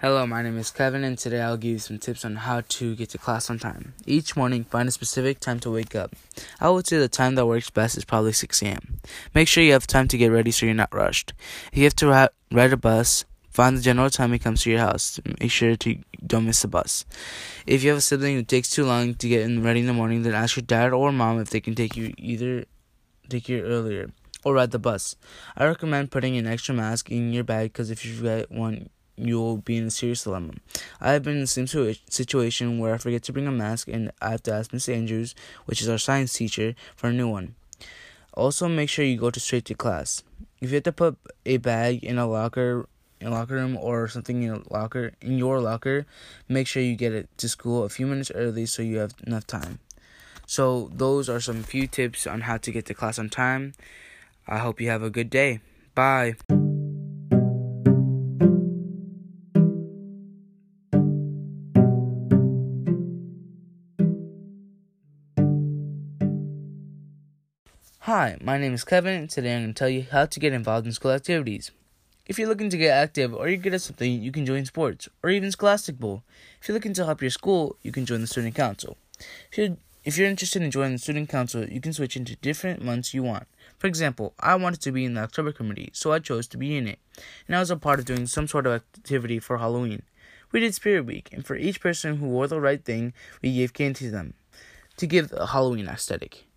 Hello, my name is Kevin, and today I'll give you some tips on how to get to class on time. Each morning, find a specific time to wake up. I would say the time that works best is probably 6 a.m. Make sure you have time to get ready so you're not rushed. If you have to ride a bus, find the general time it comes to your house. Make sure to don't miss the bus. If you have a sibling who takes too long to get in ready in the morning, then ask your dad or mom if they can take you either take you earlier or ride the bus. I recommend putting an extra mask in your bag because if you forget one you'll be in a serious dilemma. I have been in the same situation where I forget to bring a mask and I have to ask Miss Andrews, which is our science teacher, for a new one. Also, make sure you go to straight to class. If you have to put a bag in a locker, in a locker room or something in a locker in your locker, make sure you get it to school a few minutes early so you have enough time. So those are some few tips on how to get to class on time. I hope you have a good day. Bye. Hi, my name is Kevin, and today I'm going to tell you how to get involved in school activities. If you're looking to get active or you're good at something, you can join sports or even Scholastic Bowl. If you're looking to help your school, you can join the Student Council. If you're, if you're interested in joining the Student Council, you can switch into different months you want. For example, I wanted to be in the October committee, so I chose to be in it, and I was a part of doing some sort of activity for Halloween. We did Spirit Week, and for each person who wore the right thing, we gave candy to them to give a Halloween aesthetic.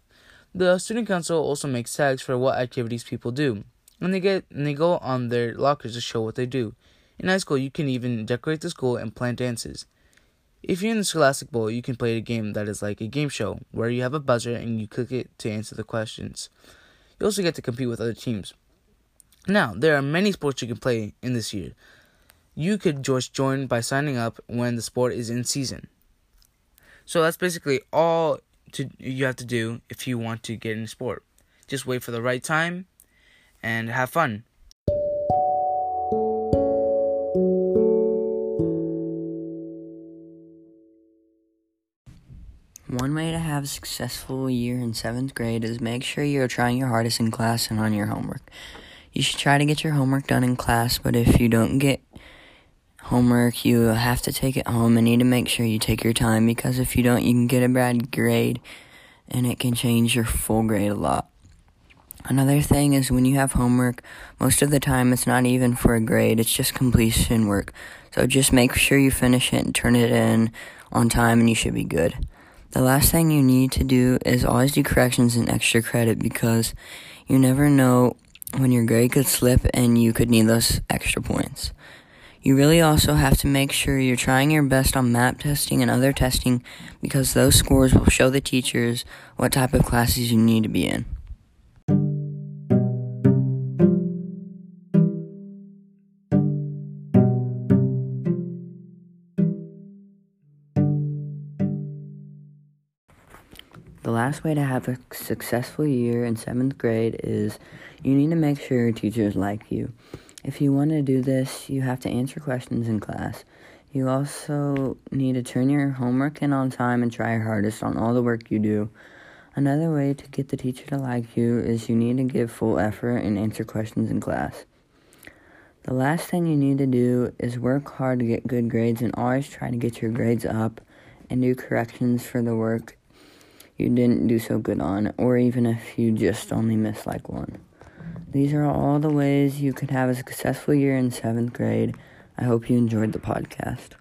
The student council also makes tags for what activities people do, and they get and they go on their lockers to show what they do. In high school, you can even decorate the school and plan dances. If you're in the Scholastic Bowl, you can play a game that is like a game show, where you have a buzzer and you click it to answer the questions. You also get to compete with other teams. Now, there are many sports you can play in this year. You could just join by signing up when the sport is in season. So that's basically all to you have to do if you want to get in sport. Just wait for the right time and have fun. One way to have a successful year in seventh grade is make sure you're trying your hardest in class and on your homework. You should try to get your homework done in class, but if you don't get homework, you have to take it home and need to make sure you take your time because if you don't, you can get a bad grade and it can change your full grade a lot. Another thing is when you have homework, most of the time it's not even for a grade, it's just completion work. So just make sure you finish it and turn it in on time and you should be good. The last thing you need to do is always do corrections and extra credit because you never know when your grade could slip and you could need those extra points. You really also have to make sure you're trying your best on map testing and other testing because those scores will show the teachers what type of classes you need to be in. The last way to have a successful year in seventh grade is you need to make sure your teachers like you. If you want to do this, you have to answer questions in class. You also need to turn your homework in on time and try your hardest on all the work you do. Another way to get the teacher to like you is you need to give full effort and answer questions in class. The last thing you need to do is work hard to get good grades and always try to get your grades up and do corrections for the work you didn't do so good on, or even if you just only missed like one. These are all the ways you could have a successful year in seventh grade. I hope you enjoyed the podcast.